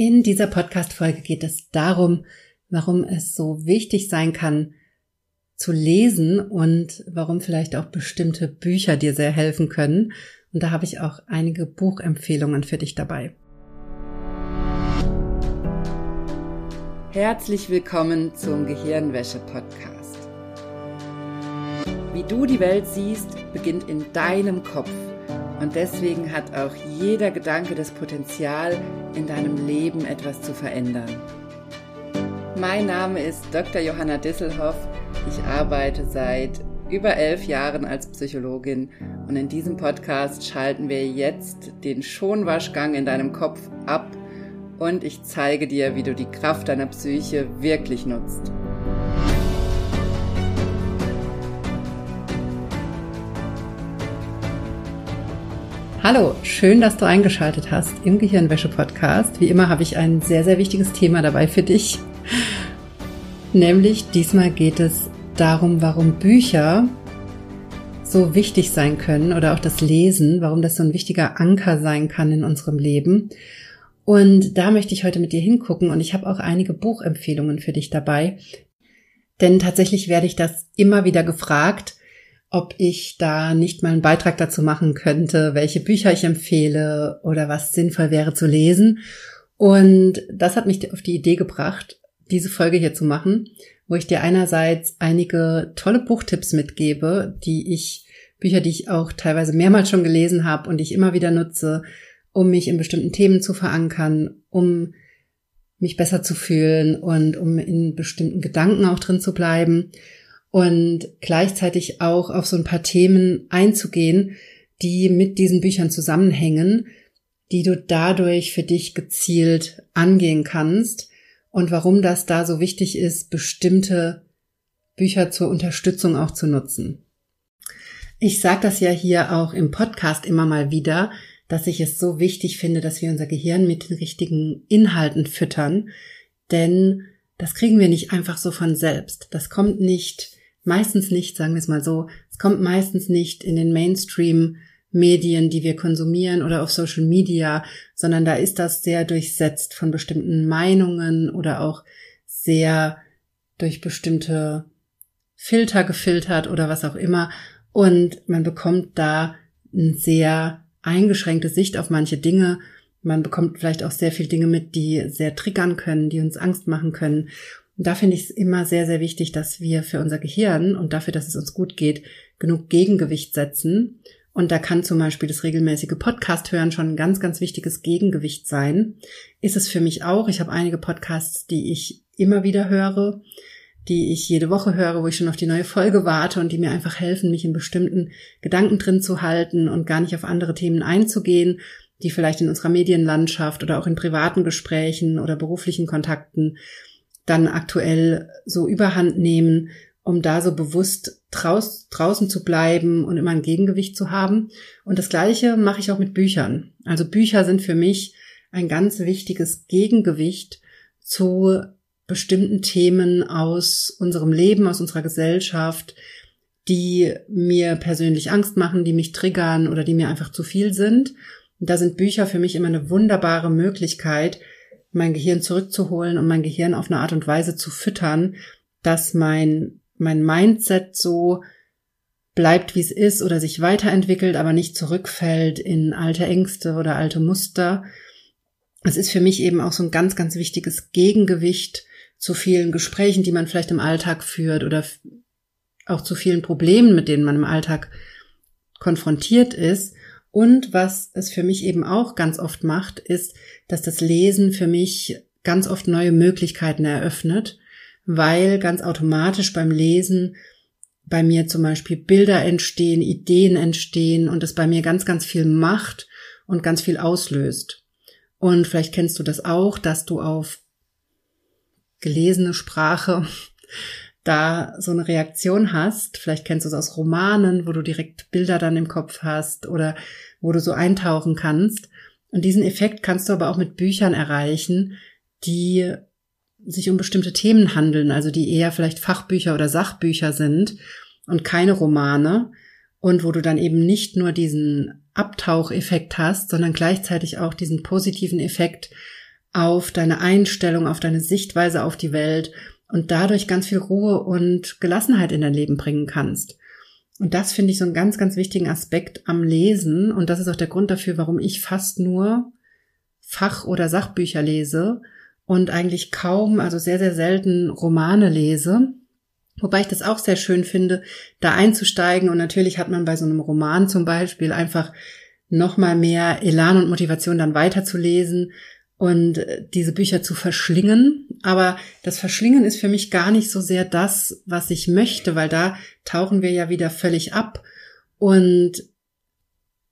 In dieser Podcast-Folge geht es darum, warum es so wichtig sein kann, zu lesen und warum vielleicht auch bestimmte Bücher dir sehr helfen können. Und da habe ich auch einige Buchempfehlungen für dich dabei. Herzlich willkommen zum Gehirnwäsche-Podcast. Wie du die Welt siehst, beginnt in deinem Kopf. Und deswegen hat auch jeder Gedanke das Potenzial, in deinem Leben etwas zu verändern. Mein Name ist Dr. Johanna Disselhoff. Ich arbeite seit über elf Jahren als Psychologin und in diesem Podcast schalten wir jetzt den Schonwaschgang in deinem Kopf ab und ich zeige dir, wie du die Kraft deiner Psyche wirklich nutzt. Hallo, schön, dass du eingeschaltet hast im Gehirnwäsche-Podcast. Wie immer habe ich ein sehr, sehr wichtiges Thema dabei für dich. Nämlich diesmal geht es darum, warum Bücher so wichtig sein können oder auch das Lesen, warum das so ein wichtiger Anker sein kann in unserem Leben. Und da möchte ich heute mit dir hingucken und ich habe auch einige Buchempfehlungen für dich dabei. Denn tatsächlich werde ich das immer wieder gefragt, ob ich da nicht mal einen Beitrag dazu machen könnte, welche Bücher ich empfehle oder was sinnvoll wäre zu lesen. Und das hat mich auf die Idee gebracht, diese Folge hier zu machen, wo ich dir einerseits einige tolle Buchtipps mitgebe, die ich, Bücher, die ich auch teilweise mehrmals schon gelesen habe und die ich immer wieder nutze, um mich in bestimmten Themen zu verankern, um mich besser zu fühlen und um in bestimmten Gedanken auch drin zu bleiben und gleichzeitig auch auf so ein paar Themen einzugehen, die mit diesen Büchern zusammenhängen, die du dadurch für dich gezielt angehen kannst und warum das da so wichtig ist, bestimmte Bücher zur Unterstützung auch zu nutzen. Ich sage das ja hier auch im Podcast immer mal wieder, dass ich es so wichtig finde, dass wir unser Gehirn mit den richtigen Inhalten füttern, denn das kriegen wir nicht einfach so von selbst. Das kommt nicht meistens nicht, sagen wir es mal so, es kommt meistens nicht in den Mainstream Medien, die wir konsumieren oder auf Social Media, sondern da ist das sehr durchsetzt von bestimmten Meinungen oder auch sehr durch bestimmte Filter gefiltert oder was auch immer. Und man bekommt da eine sehr eingeschränkte Sicht auf manche Dinge. Man bekommt vielleicht auch sehr viel Dinge mit, die sehr triggern können, die uns Angst machen können. Und da finde ich es immer sehr, sehr wichtig, dass wir für unser Gehirn und dafür, dass es uns gut geht, genug Gegengewicht setzen. Und da kann zum Beispiel das regelmäßige Podcast hören schon ein ganz, ganz wichtiges Gegengewicht sein. Ist es für mich auch. Ich habe einige Podcasts, die ich immer wieder höre, die ich jede Woche höre, wo ich schon auf die neue Folge warte und die mir einfach helfen, mich in bestimmten Gedanken drin zu halten und gar nicht auf andere Themen einzugehen, die vielleicht in unserer Medienlandschaft oder auch in privaten Gesprächen oder beruflichen Kontakten dann aktuell so überhand nehmen, um da so bewusst draus, draußen zu bleiben und immer ein Gegengewicht zu haben. Und das Gleiche mache ich auch mit Büchern. Also Bücher sind für mich ein ganz wichtiges Gegengewicht zu bestimmten Themen aus unserem Leben, aus unserer Gesellschaft, die mir persönlich Angst machen, die mich triggern oder die mir einfach zu viel sind. Und da sind Bücher für mich immer eine wunderbare Möglichkeit, mein Gehirn zurückzuholen und mein Gehirn auf eine Art und Weise zu füttern, dass mein, mein Mindset so bleibt, wie es ist oder sich weiterentwickelt, aber nicht zurückfällt in alte Ängste oder alte Muster. Es ist für mich eben auch so ein ganz, ganz wichtiges Gegengewicht zu vielen Gesprächen, die man vielleicht im Alltag führt oder auch zu vielen Problemen, mit denen man im Alltag konfrontiert ist. Und was es für mich eben auch ganz oft macht, ist, dass das Lesen für mich ganz oft neue Möglichkeiten eröffnet, weil ganz automatisch beim Lesen bei mir zum Beispiel Bilder entstehen, Ideen entstehen und es bei mir ganz, ganz viel macht und ganz viel auslöst. Und vielleicht kennst du das auch, dass du auf gelesene Sprache da so eine Reaktion hast. Vielleicht kennst du es aus Romanen, wo du direkt Bilder dann im Kopf hast oder wo du so eintauchen kannst. Und diesen Effekt kannst du aber auch mit Büchern erreichen, die sich um bestimmte Themen handeln, also die eher vielleicht Fachbücher oder Sachbücher sind und keine Romane und wo du dann eben nicht nur diesen Abtaucheffekt hast, sondern gleichzeitig auch diesen positiven Effekt auf deine Einstellung, auf deine Sichtweise auf die Welt und dadurch ganz viel Ruhe und Gelassenheit in dein Leben bringen kannst. Und das finde ich so einen ganz, ganz wichtigen Aspekt am Lesen. Und das ist auch der Grund dafür, warum ich fast nur Fach- oder Sachbücher lese und eigentlich kaum, also sehr, sehr selten Romane lese. Wobei ich das auch sehr schön finde, da einzusteigen. Und natürlich hat man bei so einem Roman zum Beispiel einfach nochmal mehr Elan und Motivation dann weiterzulesen und diese Bücher zu verschlingen. Aber das Verschlingen ist für mich gar nicht so sehr das, was ich möchte, weil da tauchen wir ja wieder völlig ab und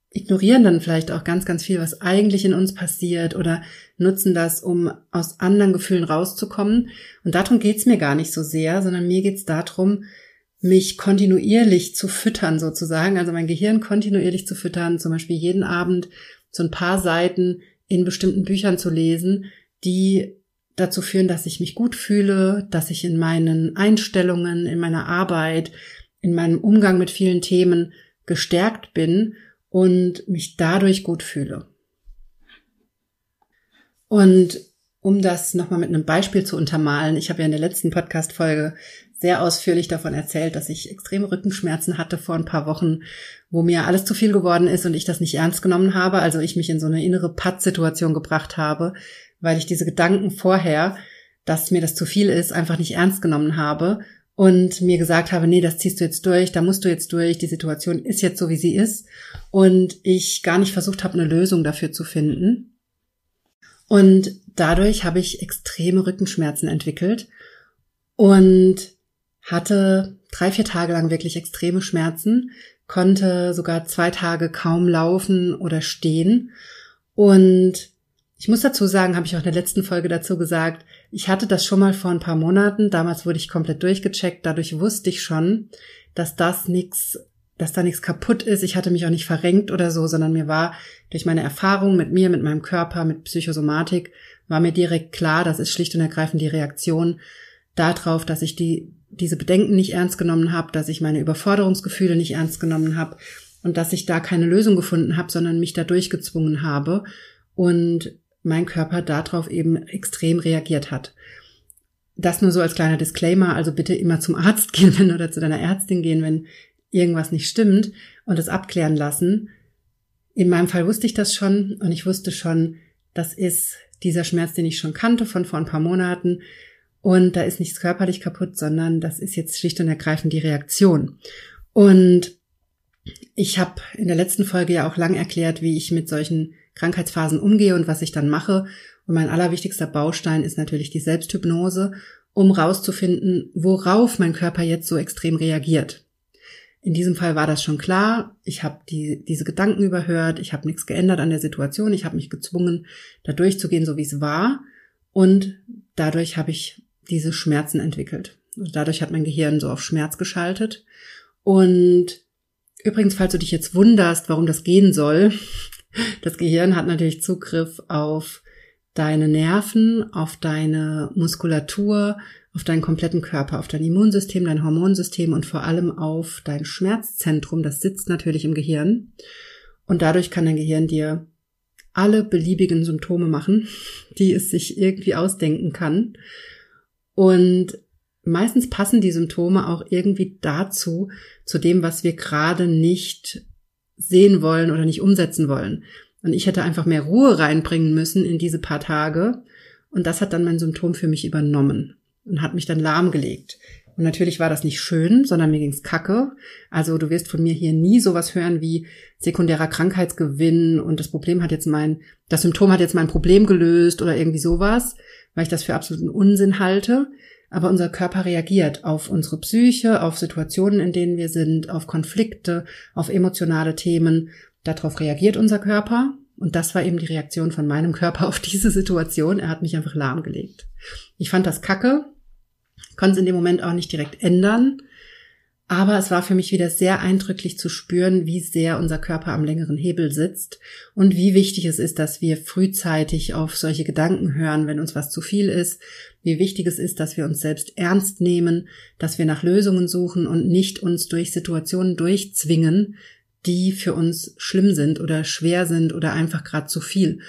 ignorieren dann vielleicht auch ganz, ganz viel, was eigentlich in uns passiert oder nutzen das, um aus anderen Gefühlen rauszukommen. Und darum geht's mir gar nicht so sehr, sondern mir geht's darum, mich kontinuierlich zu füttern sozusagen, also mein Gehirn kontinuierlich zu füttern, zum Beispiel jeden Abend so ein paar Seiten in bestimmten Büchern zu lesen, die dazu führen, dass ich mich gut fühle, dass ich in meinen Einstellungen, in meiner Arbeit, in meinem Umgang mit vielen Themen gestärkt bin und mich dadurch gut fühle. Und um das nochmal mit einem Beispiel zu untermalen, ich habe ja in der letzten Podcast-Folge sehr ausführlich davon erzählt, dass ich extreme Rückenschmerzen hatte vor ein paar Wochen, wo mir alles zu viel geworden ist und ich das nicht ernst genommen habe. Also ich mich in so eine innere Pattsituation gebracht habe, weil ich diese Gedanken vorher, dass mir das zu viel ist, einfach nicht ernst genommen habe und mir gesagt habe, nee, das ziehst du jetzt durch, da musst du jetzt durch, die Situation ist jetzt so, wie sie ist und ich gar nicht versucht habe, eine Lösung dafür zu finden. Und dadurch habe ich extreme Rückenschmerzen entwickelt und hatte drei, vier Tage lang wirklich extreme Schmerzen, konnte sogar zwei Tage kaum laufen oder stehen. Und ich muss dazu sagen, habe ich auch in der letzten Folge dazu gesagt, ich hatte das schon mal vor ein paar Monaten. Damals wurde ich komplett durchgecheckt. Dadurch wusste ich schon, dass das nichts, dass da nichts kaputt ist. Ich hatte mich auch nicht verrenkt oder so, sondern mir war durch meine Erfahrung mit mir, mit meinem Körper, mit Psychosomatik, war mir direkt klar, das ist schlicht und ergreifend die Reaktion darauf, dass ich die diese Bedenken nicht ernst genommen habe, dass ich meine Überforderungsgefühle nicht ernst genommen habe und dass ich da keine Lösung gefunden habe, sondern mich da durchgezwungen habe und mein Körper darauf eben extrem reagiert hat. Das nur so als kleiner Disclaimer, also bitte immer zum Arzt gehen, wenn oder zu deiner Ärztin gehen, wenn irgendwas nicht stimmt und es abklären lassen. In meinem Fall wusste ich das schon und ich wusste schon, das ist dieser Schmerz, den ich schon kannte von vor ein paar Monaten und da ist nichts körperlich kaputt, sondern das ist jetzt schlicht und ergreifend die Reaktion. Und ich habe in der letzten Folge ja auch lang erklärt, wie ich mit solchen Krankheitsphasen umgehe und was ich dann mache. Und mein allerwichtigster Baustein ist natürlich die Selbsthypnose, um rauszufinden, worauf mein Körper jetzt so extrem reagiert. In diesem Fall war das schon klar. Ich habe die, diese Gedanken überhört. Ich habe nichts geändert an der Situation. Ich habe mich gezwungen, da durchzugehen, so wie es war. Und dadurch habe ich diese Schmerzen entwickelt. Also dadurch hat mein Gehirn so auf Schmerz geschaltet. Und übrigens, falls du dich jetzt wunderst, warum das gehen soll, das Gehirn hat natürlich Zugriff auf deine Nerven, auf deine Muskulatur, auf deinen kompletten Körper, auf dein Immunsystem, dein Hormonsystem und vor allem auf dein Schmerzzentrum. Das sitzt natürlich im Gehirn. Und dadurch kann dein Gehirn dir alle beliebigen Symptome machen, die es sich irgendwie ausdenken kann. Und meistens passen die Symptome auch irgendwie dazu, zu dem, was wir gerade nicht sehen wollen oder nicht umsetzen wollen. Und ich hätte einfach mehr Ruhe reinbringen müssen in diese paar Tage. Und das hat dann mein Symptom für mich übernommen und hat mich dann lahmgelegt. Und natürlich war das nicht schön, sondern mir ging's kacke. Also du wirst von mir hier nie sowas hören wie sekundärer Krankheitsgewinn und das Problem hat jetzt mein, das Symptom hat jetzt mein Problem gelöst oder irgendwie sowas, weil ich das für absoluten Unsinn halte. Aber unser Körper reagiert auf unsere Psyche, auf Situationen, in denen wir sind, auf Konflikte, auf emotionale Themen. Darauf reagiert unser Körper. Und das war eben die Reaktion von meinem Körper auf diese Situation. Er hat mich einfach lahmgelegt. Ich fand das kacke, konnte es in dem Moment auch nicht direkt ändern. Aber es war für mich wieder sehr eindrücklich zu spüren, wie sehr unser Körper am längeren Hebel sitzt und wie wichtig es ist, dass wir frühzeitig auf solche Gedanken hören, wenn uns was zu viel ist, wie wichtig es ist, dass wir uns selbst ernst nehmen, dass wir nach Lösungen suchen und nicht uns durch Situationen durchzwingen, die für uns schlimm sind oder schwer sind oder einfach gerade zu viel.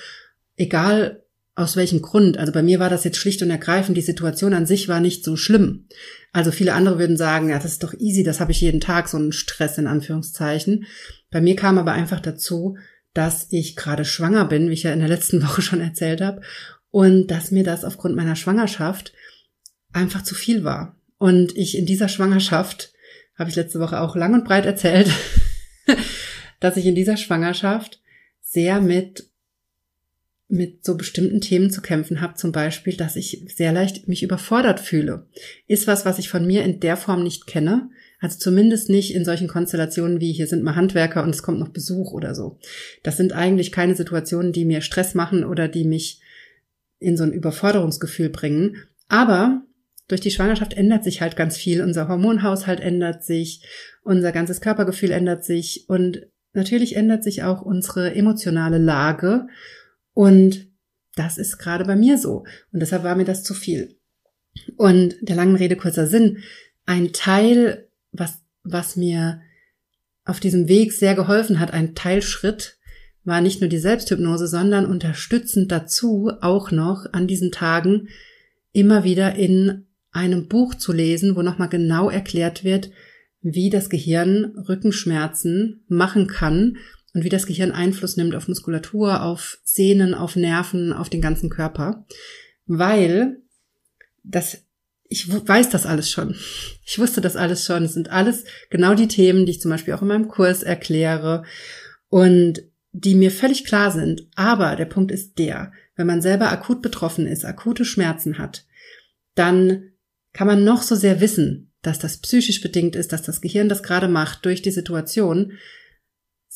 Egal aus welchem Grund. Also bei mir war das jetzt schlicht und ergreifend, die Situation an sich war nicht so schlimm. Also viele andere würden sagen, ja, das ist doch easy, das habe ich jeden Tag, so einen Stress in Anführungszeichen. Bei mir kam aber einfach dazu, dass ich gerade schwanger bin, wie ich ja in der letzten Woche schon erzählt habe, und dass mir das aufgrund meiner Schwangerschaft einfach zu viel war. Und ich in dieser Schwangerschaft, habe ich letzte Woche auch lang und breit erzählt, dass ich in dieser Schwangerschaft sehr mit mit so bestimmten Themen zu kämpfen habe, zum Beispiel, dass ich sehr leicht mich überfordert fühle. Ist was, was ich von mir in der Form nicht kenne. Also zumindest nicht in solchen Konstellationen wie hier sind mal Handwerker und es kommt noch Besuch oder so. Das sind eigentlich keine Situationen, die mir Stress machen oder die mich in so ein Überforderungsgefühl bringen. Aber durch die Schwangerschaft ändert sich halt ganz viel. Unser Hormonhaushalt ändert sich, unser ganzes Körpergefühl ändert sich und natürlich ändert sich auch unsere emotionale Lage und das ist gerade bei mir so. Und deshalb war mir das zu viel. Und der langen Rede kurzer Sinn. Ein Teil, was, was mir auf diesem Weg sehr geholfen hat, ein Teilschritt, war nicht nur die Selbsthypnose, sondern unterstützend dazu auch noch an diesen Tagen immer wieder in einem Buch zu lesen, wo nochmal genau erklärt wird, wie das Gehirn Rückenschmerzen machen kann und wie das Gehirn Einfluss nimmt auf Muskulatur, auf Sehnen, auf Nerven, auf den ganzen Körper, weil das ich weiß das alles schon. Ich wusste das alles schon. Es sind alles genau die Themen, die ich zum Beispiel auch in meinem Kurs erkläre und die mir völlig klar sind. Aber der Punkt ist der, wenn man selber akut betroffen ist, akute Schmerzen hat, dann kann man noch so sehr wissen, dass das psychisch bedingt ist, dass das Gehirn das gerade macht durch die Situation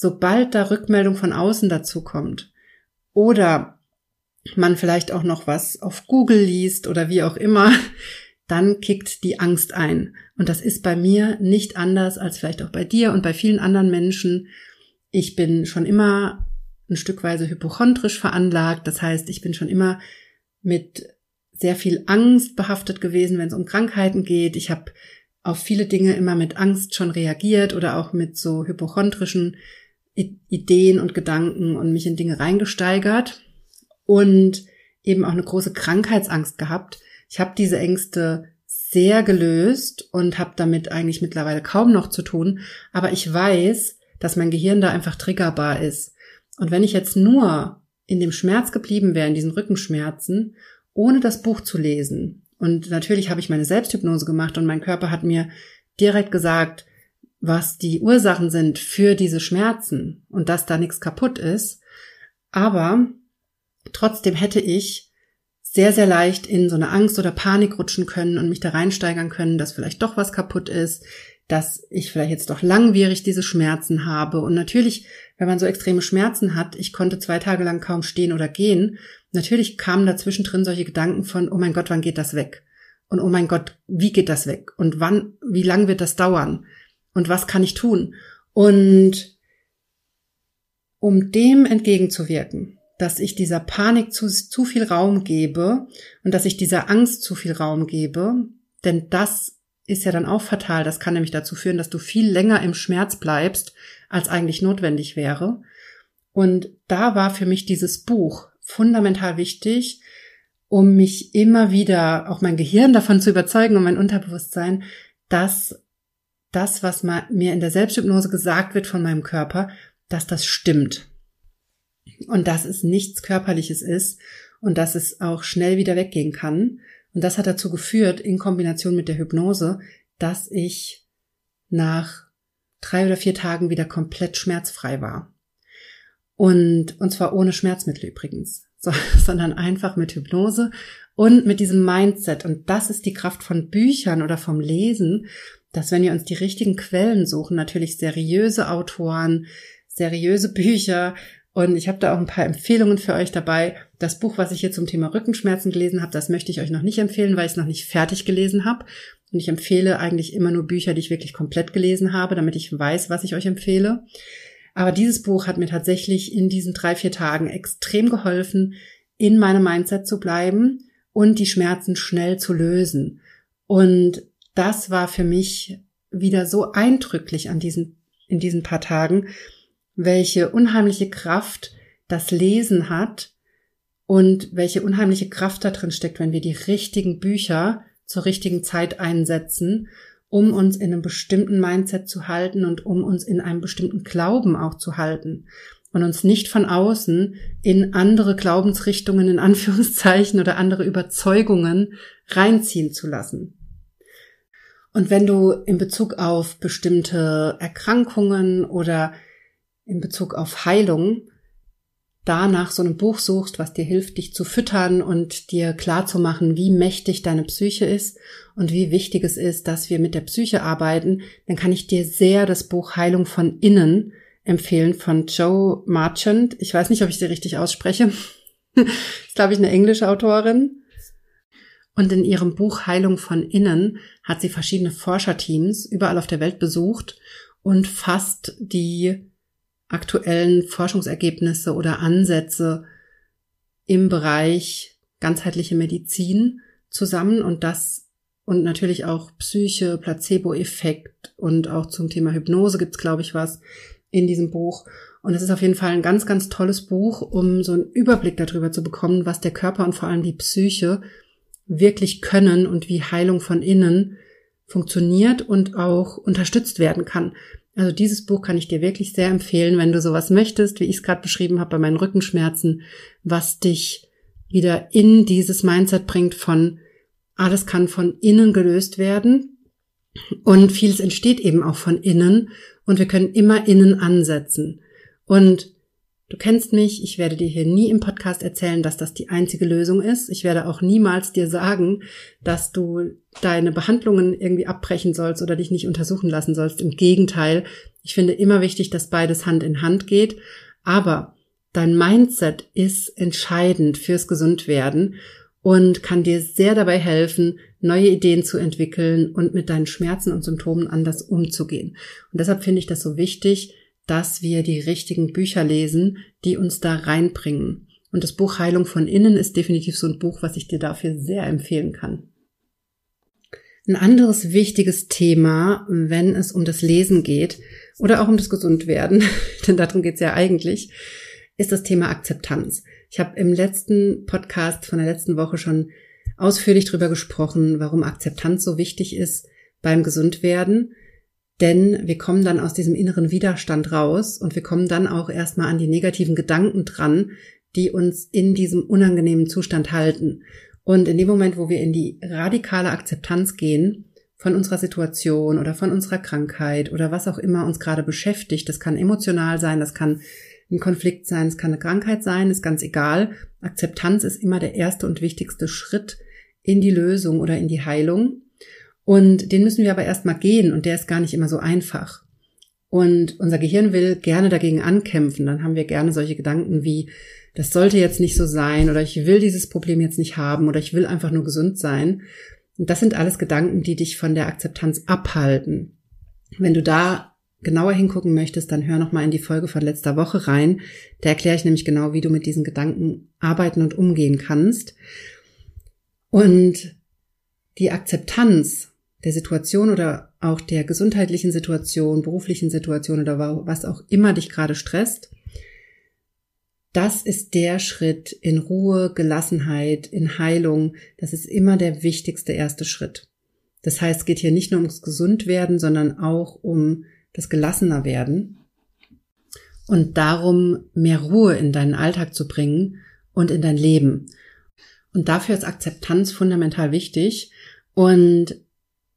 sobald da Rückmeldung von außen dazu kommt oder man vielleicht auch noch was auf Google liest oder wie auch immer, dann kickt die Angst ein. Und das ist bei mir nicht anders als vielleicht auch bei dir und bei vielen anderen Menschen. Ich bin schon immer ein Stückweise hypochondrisch veranlagt. Das heißt, ich bin schon immer mit sehr viel Angst behaftet gewesen, wenn es um Krankheiten geht. Ich habe auf viele Dinge immer mit Angst schon reagiert oder auch mit so hypochondrischen Ideen und Gedanken und mich in Dinge reingesteigert und eben auch eine große Krankheitsangst gehabt. Ich habe diese Ängste sehr gelöst und habe damit eigentlich mittlerweile kaum noch zu tun, aber ich weiß, dass mein Gehirn da einfach triggerbar ist. Und wenn ich jetzt nur in dem Schmerz geblieben wäre, in diesen Rückenschmerzen, ohne das Buch zu lesen, und natürlich habe ich meine Selbsthypnose gemacht und mein Körper hat mir direkt gesagt, was die Ursachen sind für diese Schmerzen und dass da nichts kaputt ist. Aber trotzdem hätte ich sehr, sehr leicht in so eine Angst oder Panik rutschen können und mich da reinsteigern können, dass vielleicht doch was kaputt ist, dass ich vielleicht jetzt doch langwierig diese Schmerzen habe. Und natürlich, wenn man so extreme Schmerzen hat, ich konnte zwei Tage lang kaum stehen oder gehen, natürlich kamen dazwischen drin solche Gedanken von, oh mein Gott, wann geht das weg? Und oh mein Gott, wie geht das weg? Und wann, wie lang wird das dauern? Und was kann ich tun? Und um dem entgegenzuwirken, dass ich dieser Panik zu, zu viel Raum gebe und dass ich dieser Angst zu viel Raum gebe, denn das ist ja dann auch fatal. Das kann nämlich dazu führen, dass du viel länger im Schmerz bleibst, als eigentlich notwendig wäre. Und da war für mich dieses Buch fundamental wichtig, um mich immer wieder, auch mein Gehirn davon zu überzeugen und mein Unterbewusstsein, dass das, was mir in der Selbsthypnose gesagt wird von meinem Körper, dass das stimmt. Und dass es nichts Körperliches ist und dass es auch schnell wieder weggehen kann. Und das hat dazu geführt, in Kombination mit der Hypnose, dass ich nach drei oder vier Tagen wieder komplett schmerzfrei war. Und, und zwar ohne Schmerzmittel übrigens, so, sondern einfach mit Hypnose und mit diesem Mindset. Und das ist die Kraft von Büchern oder vom Lesen, dass wenn wir uns die richtigen Quellen suchen, natürlich seriöse Autoren, seriöse Bücher, und ich habe da auch ein paar Empfehlungen für euch dabei. Das Buch, was ich hier zum Thema Rückenschmerzen gelesen habe, das möchte ich euch noch nicht empfehlen, weil ich es noch nicht fertig gelesen habe. Und ich empfehle eigentlich immer nur Bücher, die ich wirklich komplett gelesen habe, damit ich weiß, was ich euch empfehle. Aber dieses Buch hat mir tatsächlich in diesen drei, vier Tagen extrem geholfen, in meinem Mindset zu bleiben und die Schmerzen schnell zu lösen. Und das war für mich wieder so eindrücklich an diesen, in diesen paar Tagen, welche unheimliche Kraft das Lesen hat und welche unheimliche Kraft da drin steckt, wenn wir die richtigen Bücher zur richtigen Zeit einsetzen, um uns in einem bestimmten Mindset zu halten und um uns in einem bestimmten Glauben auch zu halten und uns nicht von außen in andere Glaubensrichtungen in Anführungszeichen oder andere Überzeugungen reinziehen zu lassen. Und wenn du in Bezug auf bestimmte Erkrankungen oder in Bezug auf Heilung danach so einem Buch suchst, was dir hilft, dich zu füttern und dir klar zu machen, wie mächtig deine Psyche ist und wie wichtig es ist, dass wir mit der Psyche arbeiten, dann kann ich dir sehr das Buch Heilung von innen empfehlen von Joe Marchant. Ich weiß nicht, ob ich sie richtig ausspreche. ist, glaube ich, eine englische Autorin. Und in ihrem Buch Heilung von innen hat sie verschiedene Forscherteams überall auf der Welt besucht und fasst die aktuellen Forschungsergebnisse oder Ansätze im Bereich ganzheitliche Medizin zusammen und das und natürlich auch Psyche, Placebo-Effekt und auch zum Thema Hypnose gibt's glaube ich, was in diesem Buch. Und es ist auf jeden Fall ein ganz, ganz tolles Buch, um so einen Überblick darüber zu bekommen, was der Körper und vor allem die Psyche wirklich können und wie Heilung von innen funktioniert und auch unterstützt werden kann. Also dieses Buch kann ich dir wirklich sehr empfehlen, wenn du sowas möchtest, wie ich es gerade beschrieben habe bei meinen Rückenschmerzen, was dich wieder in dieses Mindset bringt von alles kann von innen gelöst werden und vieles entsteht eben auch von innen und wir können immer innen ansetzen. Und Du kennst mich, ich werde dir hier nie im Podcast erzählen, dass das die einzige Lösung ist. Ich werde auch niemals dir sagen, dass du deine Behandlungen irgendwie abbrechen sollst oder dich nicht untersuchen lassen sollst. Im Gegenteil, ich finde immer wichtig, dass beides Hand in Hand geht. Aber dein Mindset ist entscheidend fürs Gesundwerden und kann dir sehr dabei helfen, neue Ideen zu entwickeln und mit deinen Schmerzen und Symptomen anders umzugehen. Und deshalb finde ich das so wichtig, dass wir die richtigen Bücher lesen, die uns da reinbringen. Und das Buch Heilung von innen ist definitiv so ein Buch, was ich dir dafür sehr empfehlen kann. Ein anderes wichtiges Thema, wenn es um das Lesen geht oder auch um das Gesundwerden, denn darum geht es ja eigentlich, ist das Thema Akzeptanz. Ich habe im letzten Podcast von der letzten Woche schon ausführlich darüber gesprochen, warum Akzeptanz so wichtig ist beim Gesundwerden. Denn wir kommen dann aus diesem inneren Widerstand raus und wir kommen dann auch erstmal an die negativen Gedanken dran, die uns in diesem unangenehmen Zustand halten. Und in dem Moment, wo wir in die radikale Akzeptanz gehen, von unserer Situation oder von unserer Krankheit oder was auch immer uns gerade beschäftigt, das kann emotional sein, das kann ein Konflikt sein, es kann eine Krankheit sein, ist ganz egal. Akzeptanz ist immer der erste und wichtigste Schritt in die Lösung oder in die Heilung. Und den müssen wir aber erstmal gehen und der ist gar nicht immer so einfach. Und unser Gehirn will gerne dagegen ankämpfen. Dann haben wir gerne solche Gedanken wie, das sollte jetzt nicht so sein oder ich will dieses Problem jetzt nicht haben oder ich will einfach nur gesund sein. Und das sind alles Gedanken, die dich von der Akzeptanz abhalten. Wenn du da genauer hingucken möchtest, dann hör noch mal in die Folge von letzter Woche rein. Da erkläre ich nämlich genau, wie du mit diesen Gedanken arbeiten und umgehen kannst. Und die Akzeptanz der Situation oder auch der gesundheitlichen Situation, beruflichen Situation oder was auch immer dich gerade stresst, das ist der Schritt in Ruhe, Gelassenheit, in Heilung. Das ist immer der wichtigste erste Schritt. Das heißt, es geht hier nicht nur ums Gesundwerden, sondern auch um das Gelassener werden und darum, mehr Ruhe in deinen Alltag zu bringen und in dein Leben. Und dafür ist Akzeptanz fundamental wichtig. Und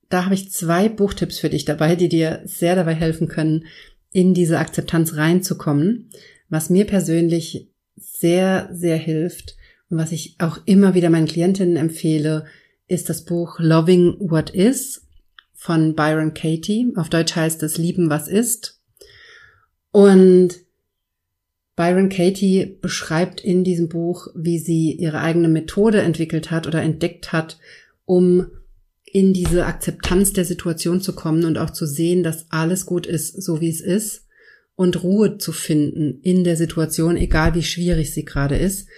da habe ich zwei Buchtipps für dich dabei, die dir sehr dabei helfen können, in diese Akzeptanz reinzukommen. Was mir persönlich sehr, sehr hilft und was ich auch immer wieder meinen Klientinnen empfehle, ist das Buch Loving What Is von Byron Katie. Auf Deutsch heißt es Lieben, was ist. Und Byron Katie beschreibt in diesem Buch, wie sie ihre eigene Methode entwickelt hat oder entdeckt hat, um in diese Akzeptanz der Situation zu kommen und auch zu sehen, dass alles gut ist, so wie es ist und Ruhe zu finden in der Situation, egal wie schwierig sie gerade ist.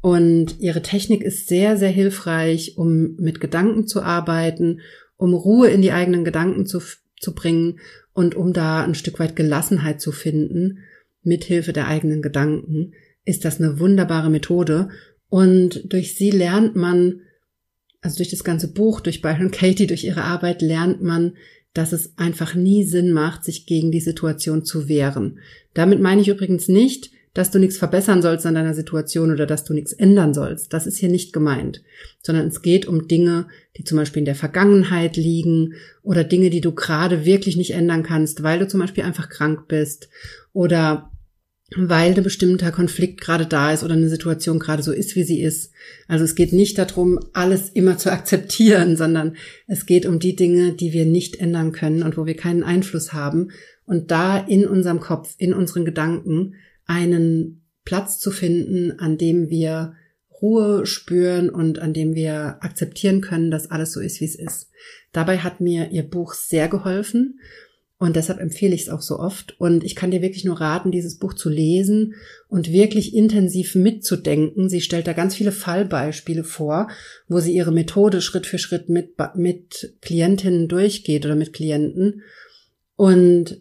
Und ihre Technik ist sehr, sehr hilfreich, um mit Gedanken zu arbeiten, um Ruhe in die eigenen Gedanken zu, zu bringen und um da ein Stück weit Gelassenheit zu finden, mithilfe der eigenen Gedanken, ist das eine wunderbare Methode. Und durch sie lernt man, also durch das ganze Buch, durch Byron Katie, durch ihre Arbeit lernt man, dass es einfach nie Sinn macht, sich gegen die Situation zu wehren. Damit meine ich übrigens nicht, dass du nichts verbessern sollst an deiner Situation oder dass du nichts ändern sollst. Das ist hier nicht gemeint, sondern es geht um Dinge, die zum Beispiel in der Vergangenheit liegen oder Dinge, die du gerade wirklich nicht ändern kannst, weil du zum Beispiel einfach krank bist oder weil ein bestimmter Konflikt gerade da ist oder eine Situation gerade so ist, wie sie ist. Also es geht nicht darum, alles immer zu akzeptieren, sondern es geht um die Dinge, die wir nicht ändern können und wo wir keinen Einfluss haben. Und da in unserem Kopf, in unseren Gedanken einen Platz zu finden, an dem wir Ruhe spüren und an dem wir akzeptieren können, dass alles so ist, wie es ist. Dabei hat mir ihr Buch sehr geholfen und deshalb empfehle ich es auch so oft. Und ich kann dir wirklich nur raten, dieses Buch zu lesen und wirklich intensiv mitzudenken. Sie stellt da ganz viele Fallbeispiele vor, wo sie ihre Methode Schritt für Schritt mit, mit Klientinnen durchgeht oder mit Klienten. Und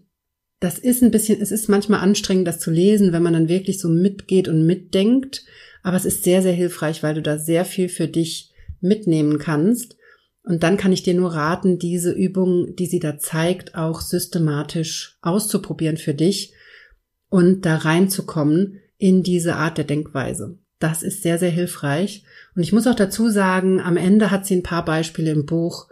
das ist ein bisschen, es ist manchmal anstrengend, das zu lesen, wenn man dann wirklich so mitgeht und mitdenkt. Aber es ist sehr, sehr hilfreich, weil du da sehr viel für dich mitnehmen kannst. Und dann kann ich dir nur raten, diese Übung, die sie da zeigt, auch systematisch auszuprobieren für dich und da reinzukommen in diese Art der Denkweise. Das ist sehr, sehr hilfreich. Und ich muss auch dazu sagen, am Ende hat sie ein paar Beispiele im Buch,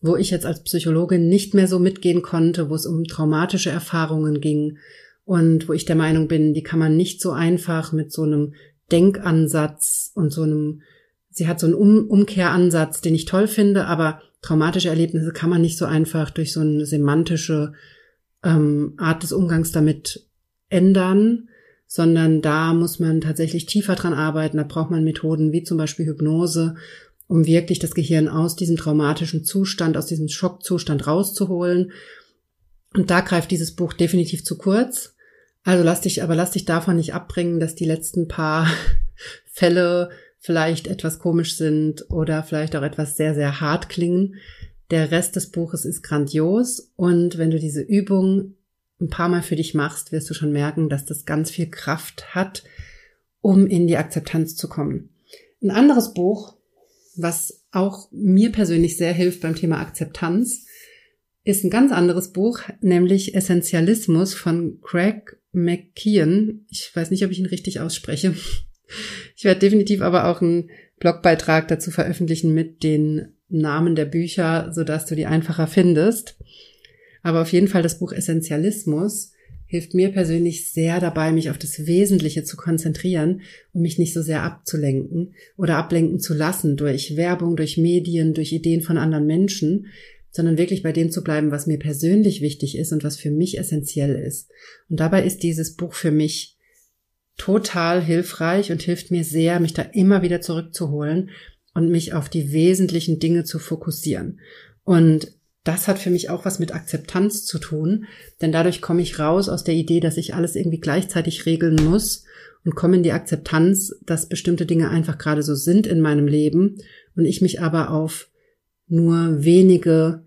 wo ich jetzt als Psychologin nicht mehr so mitgehen konnte, wo es um traumatische Erfahrungen ging und wo ich der Meinung bin, die kann man nicht so einfach mit so einem Denkansatz und so einem sie hat so einen um Umkehransatz, den ich toll finde, aber traumatische Erlebnisse kann man nicht so einfach durch so eine semantische ähm, Art des Umgangs damit ändern, sondern da muss man tatsächlich tiefer dran arbeiten. Da braucht man Methoden wie zum Beispiel Hypnose, um wirklich das Gehirn aus diesem traumatischen Zustand, aus diesem Schockzustand rauszuholen. Und da greift dieses Buch definitiv zu kurz. Also lass dich, aber lass dich davon nicht abbringen, dass die letzten paar Fälle vielleicht etwas komisch sind oder vielleicht auch etwas sehr, sehr hart klingen. Der Rest des Buches ist grandios und wenn du diese Übung ein paar Mal für dich machst, wirst du schon merken, dass das ganz viel Kraft hat, um in die Akzeptanz zu kommen. Ein anderes Buch, was auch mir persönlich sehr hilft beim Thema Akzeptanz, ist ein ganz anderes Buch, nämlich Essentialismus von Craig McKeon. Ich weiß nicht, ob ich ihn richtig ausspreche. Ich werde definitiv aber auch einen Blogbeitrag dazu veröffentlichen mit den Namen der Bücher, sodass du die einfacher findest. Aber auf jeden Fall das Buch Essentialismus hilft mir persönlich sehr dabei, mich auf das Wesentliche zu konzentrieren und mich nicht so sehr abzulenken oder ablenken zu lassen durch Werbung, durch Medien, durch Ideen von anderen Menschen, sondern wirklich bei dem zu bleiben, was mir persönlich wichtig ist und was für mich essentiell ist. Und dabei ist dieses Buch für mich total hilfreich und hilft mir sehr, mich da immer wieder zurückzuholen und mich auf die wesentlichen Dinge zu fokussieren. Und das hat für mich auch was mit Akzeptanz zu tun, denn dadurch komme ich raus aus der Idee, dass ich alles irgendwie gleichzeitig regeln muss und komme in die Akzeptanz, dass bestimmte Dinge einfach gerade so sind in meinem Leben und ich mich aber auf nur wenige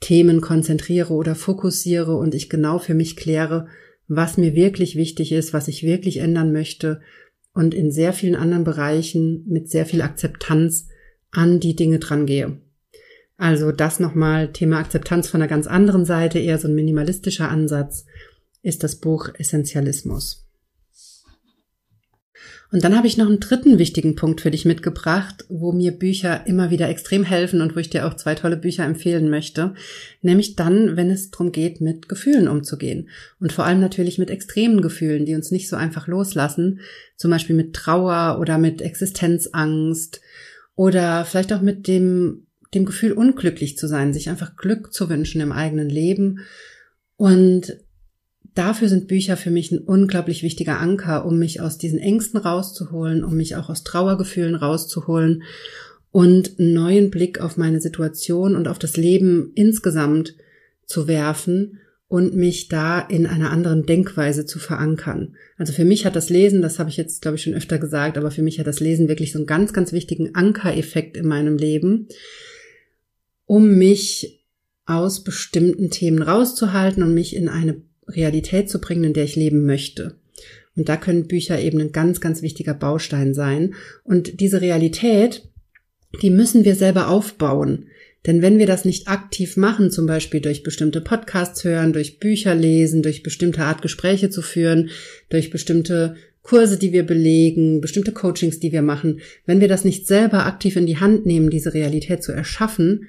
Themen konzentriere oder fokussiere und ich genau für mich kläre, was mir wirklich wichtig ist, was ich wirklich ändern möchte und in sehr vielen anderen Bereichen mit sehr viel Akzeptanz an die Dinge dran gehe. Also das nochmal Thema Akzeptanz von einer ganz anderen Seite, eher so ein minimalistischer Ansatz, ist das Buch Essentialismus. Und dann habe ich noch einen dritten wichtigen Punkt für dich mitgebracht, wo mir Bücher immer wieder extrem helfen und wo ich dir auch zwei tolle Bücher empfehlen möchte. Nämlich dann, wenn es darum geht, mit Gefühlen umzugehen. Und vor allem natürlich mit extremen Gefühlen, die uns nicht so einfach loslassen. Zum Beispiel mit Trauer oder mit Existenzangst oder vielleicht auch mit dem, dem Gefühl, unglücklich zu sein, sich einfach Glück zu wünschen im eigenen Leben. Und dafür sind Bücher für mich ein unglaublich wichtiger Anker, um mich aus diesen Ängsten rauszuholen, um mich auch aus Trauergefühlen rauszuholen und einen neuen Blick auf meine Situation und auf das Leben insgesamt zu werfen und mich da in einer anderen Denkweise zu verankern. Also für mich hat das Lesen, das habe ich jetzt, glaube ich, schon öfter gesagt, aber für mich hat das Lesen wirklich so einen ganz, ganz wichtigen Ankereffekt in meinem Leben, um mich aus bestimmten Themen rauszuhalten und mich in eine Realität zu bringen, in der ich leben möchte. Und da können Bücher eben ein ganz, ganz wichtiger Baustein sein. Und diese Realität, die müssen wir selber aufbauen. Denn wenn wir das nicht aktiv machen, zum Beispiel durch bestimmte Podcasts hören, durch Bücher lesen, durch bestimmte Art Gespräche zu führen, durch bestimmte Kurse, die wir belegen, bestimmte Coachings, die wir machen, wenn wir das nicht selber aktiv in die Hand nehmen, diese Realität zu erschaffen,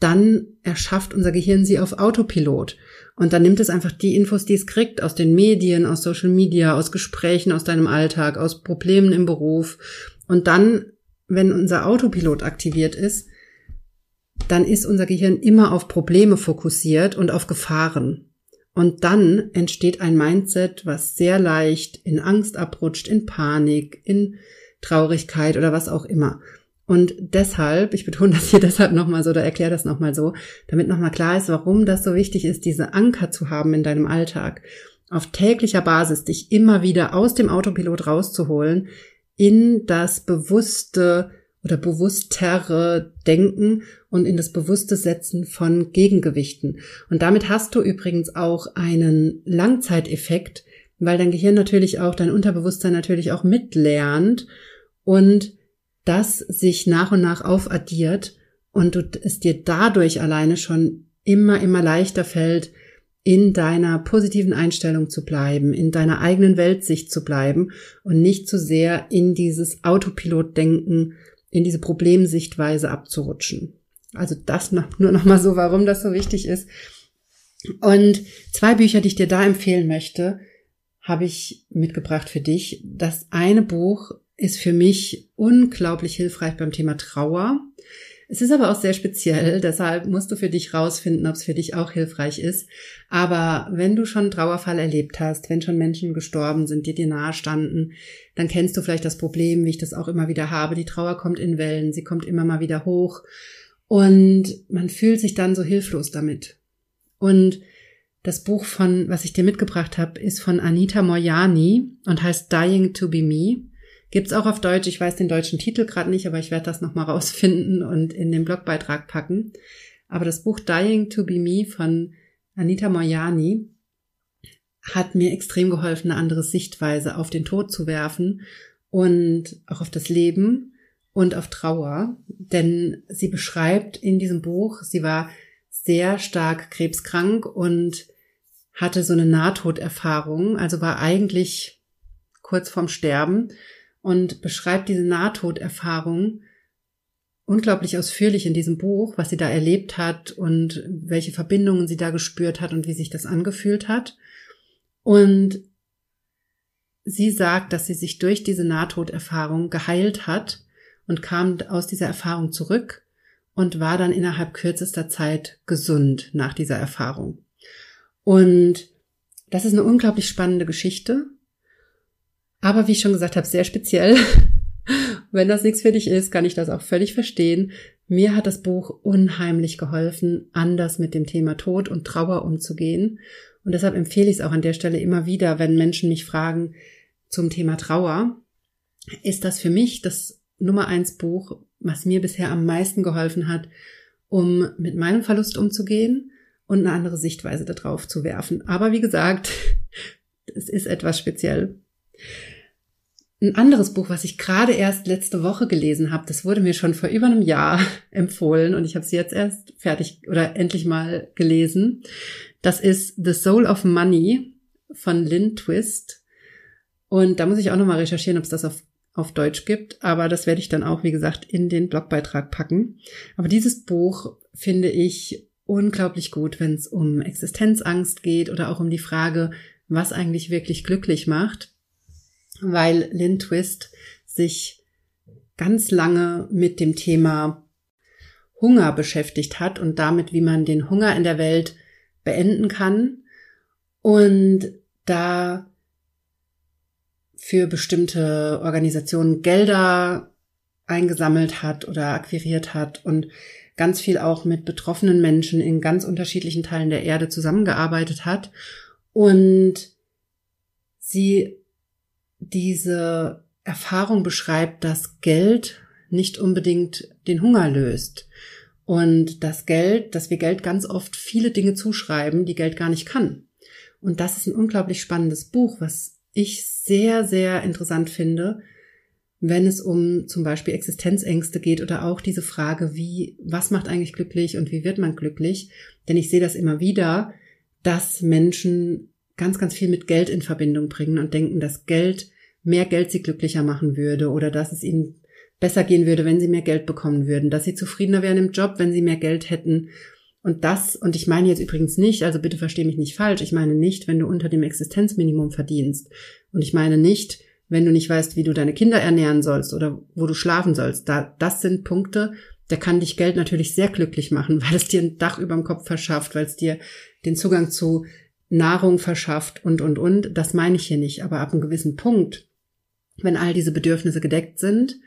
dann erschafft unser Gehirn sie auf Autopilot. Und dann nimmt es einfach die Infos, die es kriegt, aus den Medien, aus Social Media, aus Gesprächen, aus deinem Alltag, aus Problemen im Beruf. Und dann, wenn unser Autopilot aktiviert ist, dann ist unser Gehirn immer auf Probleme fokussiert und auf Gefahren. Und dann entsteht ein Mindset, was sehr leicht in Angst abrutscht, in Panik, in Traurigkeit oder was auch immer. Und deshalb, ich betone das hier deshalb nochmal so oder erkläre das nochmal so, damit nochmal klar ist, warum das so wichtig ist, diese Anker zu haben in deinem Alltag. Auf täglicher Basis dich immer wieder aus dem Autopilot rauszuholen, in das bewusste oder bewusstere Denken und in das bewusste Setzen von Gegengewichten. Und damit hast du übrigens auch einen Langzeiteffekt, weil dein Gehirn natürlich auch, dein Unterbewusstsein natürlich auch mitlernt und das sich nach und nach aufaddiert und du, es dir dadurch alleine schon immer, immer leichter fällt, in deiner positiven Einstellung zu bleiben, in deiner eigenen Weltsicht zu bleiben und nicht zu sehr in dieses Autopilot-Denken, in diese Problemsichtweise abzurutschen. Also das noch, nur noch mal so, warum das so wichtig ist. Und zwei Bücher, die ich dir da empfehlen möchte, habe ich mitgebracht für dich. Das eine Buch ist für mich unglaublich hilfreich beim Thema Trauer. Es ist aber auch sehr speziell, deshalb musst du für dich rausfinden, ob es für dich auch hilfreich ist. Aber wenn du schon einen Trauerfall erlebt hast, wenn schon Menschen gestorben sind, die dir nahe standen, dann kennst du vielleicht das Problem, wie ich das auch immer wieder habe. Die Trauer kommt in Wellen, sie kommt immer mal wieder hoch und man fühlt sich dann so hilflos damit. Und das Buch von, was ich dir mitgebracht habe, ist von Anita Moyani und heißt Dying to be Me. Gibt's auch auf Deutsch. Ich weiß den deutschen Titel gerade nicht, aber ich werde das nochmal rausfinden und in den Blogbeitrag packen. Aber das Buch Dying to be Me von Anita Moyani hat mir extrem geholfen, eine andere Sichtweise auf den Tod zu werfen und auch auf das Leben und auf Trauer. Denn sie beschreibt in diesem Buch, sie war sehr stark krebskrank und hatte so eine Nahtoderfahrung, also war eigentlich kurz vorm Sterben und beschreibt diese Nahtoderfahrung unglaublich ausführlich in diesem Buch, was sie da erlebt hat und welche Verbindungen sie da gespürt hat und wie sich das angefühlt hat. Und sie sagt, dass sie sich durch diese Nahtoderfahrung geheilt hat und kam aus dieser Erfahrung zurück und war dann innerhalb kürzester Zeit gesund nach dieser Erfahrung. Und das ist eine unglaublich spannende Geschichte aber wie ich schon gesagt habe, sehr speziell. Wenn das nichts für dich ist, kann ich das auch völlig verstehen. Mir hat das Buch unheimlich geholfen, anders mit dem Thema Tod und Trauer umzugehen. Und deshalb empfehle ich es auch an der Stelle immer wieder, wenn Menschen mich fragen zum Thema Trauer, ist das für mich das Nummer eins Buch, was mir bisher am meisten geholfen hat, um mit meinem Verlust umzugehen und eine andere Sichtweise darauf zu werfen. Aber wie gesagt, es ist etwas speziell. Ein anderes Buch, was ich gerade erst letzte Woche gelesen habe, das wurde mir schon vor über einem Jahr empfohlen und ich habe es jetzt erst fertig oder endlich mal gelesen. Das ist The Soul of Money von Lynn Twist. Und da muss ich auch nochmal recherchieren, ob es das auf, auf Deutsch gibt. Aber das werde ich dann auch, wie gesagt, in den Blogbeitrag packen. Aber dieses Buch finde ich unglaublich gut, wenn es um Existenzangst geht oder auch um die Frage, was eigentlich wirklich glücklich macht weil Lynn Twist sich ganz lange mit dem Thema Hunger beschäftigt hat und damit, wie man den Hunger in der Welt beenden kann. Und da für bestimmte Organisationen Gelder eingesammelt hat oder akquiriert hat und ganz viel auch mit betroffenen Menschen in ganz unterschiedlichen Teilen der Erde zusammengearbeitet hat. Und sie diese Erfahrung beschreibt, dass Geld nicht unbedingt den Hunger löst. Und das Geld, dass wir Geld ganz oft viele Dinge zuschreiben, die Geld gar nicht kann. Und das ist ein unglaublich spannendes Buch, was ich sehr, sehr interessant finde, wenn es um zum Beispiel Existenzängste geht oder auch diese Frage, wie, was macht eigentlich glücklich und wie wird man glücklich? Denn ich sehe das immer wieder, dass Menschen ganz, ganz viel mit Geld in Verbindung bringen und denken, dass Geld mehr Geld sie glücklicher machen würde oder dass es ihnen besser gehen würde, wenn sie mehr Geld bekommen würden, dass sie zufriedener wären im Job, wenn sie mehr Geld hätten. Und das, und ich meine jetzt übrigens nicht, also bitte verstehe mich nicht falsch, ich meine nicht, wenn du unter dem Existenzminimum verdienst. Und ich meine nicht, wenn du nicht weißt, wie du deine Kinder ernähren sollst oder wo du schlafen sollst. Da, das sind Punkte, da kann dich Geld natürlich sehr glücklich machen, weil es dir ein Dach über dem Kopf verschafft, weil es dir den Zugang zu Nahrung verschafft und, und, und. Das meine ich hier nicht. Aber ab einem gewissen Punkt, wenn all diese Bedürfnisse gedeckt sind,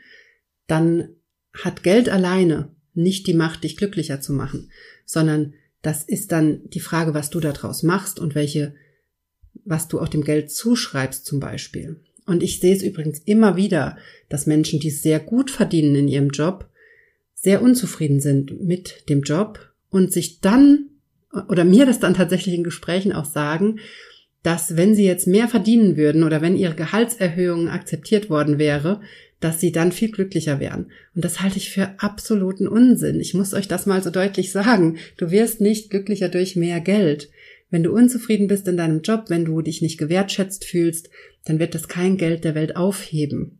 dann hat Geld alleine nicht die Macht, dich glücklicher zu machen, sondern das ist dann die Frage, was du daraus machst und welche, was du auch dem Geld zuschreibst zum Beispiel. Und ich sehe es übrigens immer wieder, dass Menschen, die sehr gut verdienen in ihrem Job, sehr unzufrieden sind mit dem Job und sich dann oder mir das dann tatsächlich in Gesprächen auch sagen, dass wenn sie jetzt mehr verdienen würden oder wenn ihre Gehaltserhöhung akzeptiert worden wäre, dass sie dann viel glücklicher wären. Und das halte ich für absoluten Unsinn. Ich muss euch das mal so deutlich sagen. Du wirst nicht glücklicher durch mehr Geld. Wenn du unzufrieden bist in deinem Job, wenn du dich nicht gewertschätzt fühlst, dann wird das kein Geld der Welt aufheben.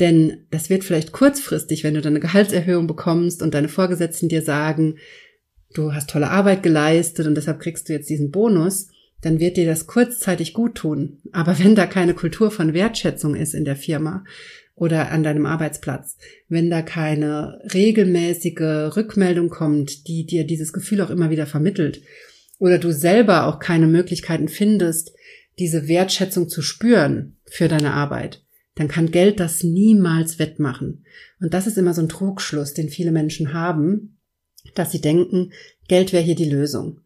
Denn das wird vielleicht kurzfristig, wenn du deine Gehaltserhöhung bekommst und deine Vorgesetzten dir sagen, du hast tolle Arbeit geleistet und deshalb kriegst du jetzt diesen Bonus, dann wird dir das kurzzeitig gut tun. Aber wenn da keine Kultur von Wertschätzung ist in der Firma oder an deinem Arbeitsplatz, wenn da keine regelmäßige Rückmeldung kommt, die dir dieses Gefühl auch immer wieder vermittelt, oder du selber auch keine Möglichkeiten findest, diese Wertschätzung zu spüren für deine Arbeit, dann kann Geld das niemals wettmachen. Und das ist immer so ein Trugschluss, den viele Menschen haben, dass sie denken, Geld wäre hier die Lösung.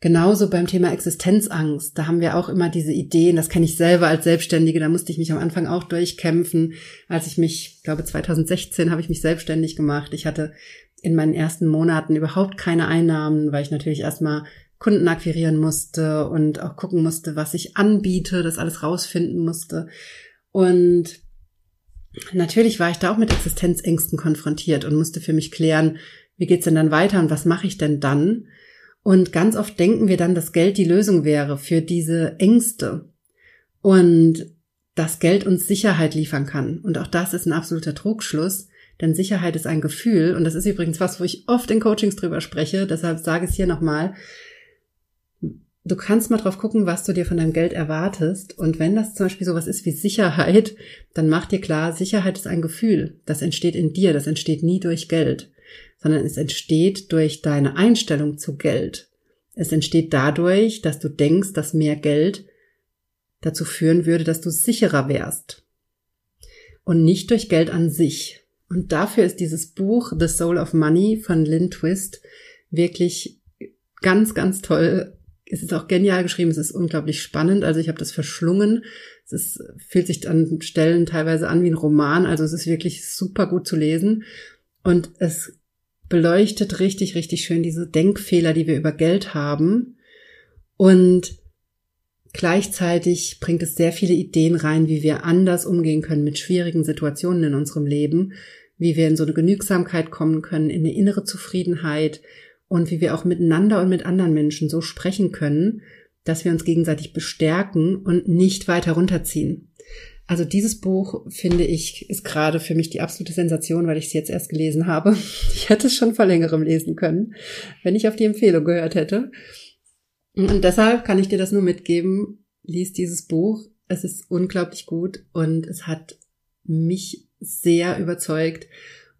Genauso beim Thema Existenzangst. Da haben wir auch immer diese Ideen. Das kenne ich selber als Selbstständige. Da musste ich mich am Anfang auch durchkämpfen. Als ich mich, ich glaube 2016 habe ich mich selbstständig gemacht. Ich hatte in meinen ersten Monaten überhaupt keine Einnahmen, weil ich natürlich erstmal Kunden akquirieren musste und auch gucken musste, was ich anbiete, das alles rausfinden musste. Und natürlich war ich da auch mit Existenzängsten konfrontiert und musste für mich klären, wie geht's denn dann weiter und was mache ich denn dann? Und ganz oft denken wir dann, dass Geld die Lösung wäre für diese Ängste und dass Geld uns Sicherheit liefern kann. Und auch das ist ein absoluter Trugschluss, denn Sicherheit ist ein Gefühl und das ist übrigens was, wo ich oft in Coachings drüber spreche, deshalb sage ich es hier nochmal. Du kannst mal drauf gucken, was du dir von deinem Geld erwartest. Und wenn das zum Beispiel sowas ist wie Sicherheit, dann mach dir klar, Sicherheit ist ein Gefühl. Das entsteht in dir, das entsteht nie durch Geld sondern es entsteht durch deine Einstellung zu Geld. Es entsteht dadurch, dass du denkst, dass mehr Geld dazu führen würde, dass du sicherer wärst. Und nicht durch Geld an sich. Und dafür ist dieses Buch The Soul of Money von Lynn Twist wirklich ganz, ganz toll. Es ist auch genial geschrieben, es ist unglaublich spannend. Also ich habe das verschlungen. Es ist, fühlt sich an Stellen teilweise an wie ein Roman. Also es ist wirklich super gut zu lesen. Und es beleuchtet richtig, richtig schön diese Denkfehler, die wir über Geld haben. Und gleichzeitig bringt es sehr viele Ideen rein, wie wir anders umgehen können mit schwierigen Situationen in unserem Leben, wie wir in so eine Genügsamkeit kommen können, in eine innere Zufriedenheit und wie wir auch miteinander und mit anderen Menschen so sprechen können, dass wir uns gegenseitig bestärken und nicht weiter runterziehen. Also dieses Buch, finde ich, ist gerade für mich die absolute Sensation, weil ich es jetzt erst gelesen habe. Ich hätte es schon vor längerem lesen können, wenn ich auf die Empfehlung gehört hätte. Und deshalb kann ich dir das nur mitgeben. Lies dieses Buch. Es ist unglaublich gut und es hat mich sehr überzeugt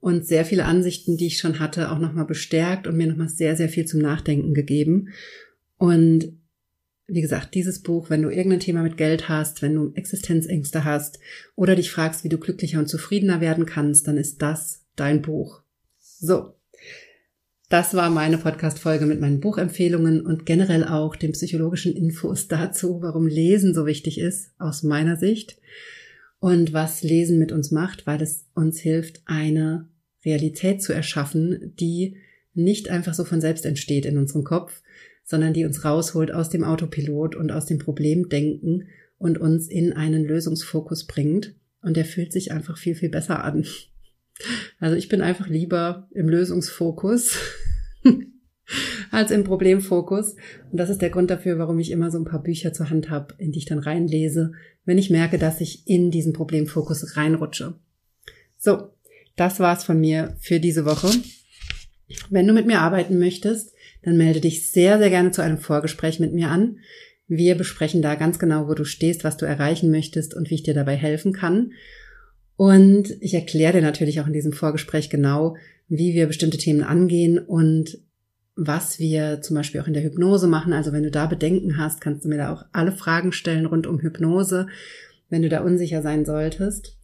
und sehr viele Ansichten, die ich schon hatte, auch nochmal bestärkt und mir nochmal sehr, sehr viel zum Nachdenken gegeben. Und wie gesagt, dieses Buch, wenn du irgendein Thema mit Geld hast, wenn du Existenzängste hast oder dich fragst, wie du glücklicher und zufriedener werden kannst, dann ist das dein Buch. So. Das war meine Podcast-Folge mit meinen Buchempfehlungen und generell auch den psychologischen Infos dazu, warum Lesen so wichtig ist, aus meiner Sicht. Und was Lesen mit uns macht, weil es uns hilft, eine Realität zu erschaffen, die nicht einfach so von selbst entsteht in unserem Kopf, sondern die uns rausholt aus dem Autopilot und aus dem Problemdenken und uns in einen Lösungsfokus bringt. Und der fühlt sich einfach viel, viel besser an. Also ich bin einfach lieber im Lösungsfokus als im Problemfokus. Und das ist der Grund dafür, warum ich immer so ein paar Bücher zur Hand habe, in die ich dann reinlese, wenn ich merke, dass ich in diesen Problemfokus reinrutsche. So, das war's von mir für diese Woche. Wenn du mit mir arbeiten möchtest, dann melde dich sehr, sehr gerne zu einem Vorgespräch mit mir an. Wir besprechen da ganz genau, wo du stehst, was du erreichen möchtest und wie ich dir dabei helfen kann. Und ich erkläre dir natürlich auch in diesem Vorgespräch genau, wie wir bestimmte Themen angehen und was wir zum Beispiel auch in der Hypnose machen. Also wenn du da Bedenken hast, kannst du mir da auch alle Fragen stellen rund um Hypnose, wenn du da unsicher sein solltest.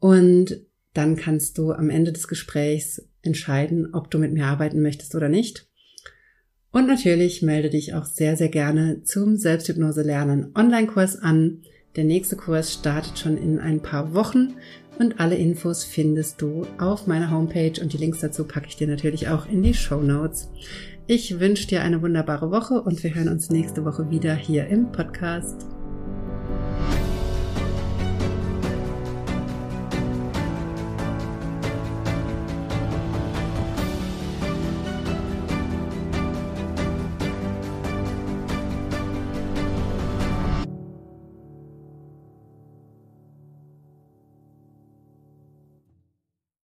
Und dann kannst du am Ende des Gesprächs entscheiden, ob du mit mir arbeiten möchtest oder nicht. Und natürlich melde dich auch sehr, sehr gerne zum Selbsthypnose lernen Online-Kurs an. Der nächste Kurs startet schon in ein paar Wochen und alle Infos findest du auf meiner Homepage und die Links dazu packe ich dir natürlich auch in die Show Notes. Ich wünsche dir eine wunderbare Woche und wir hören uns nächste Woche wieder hier im Podcast.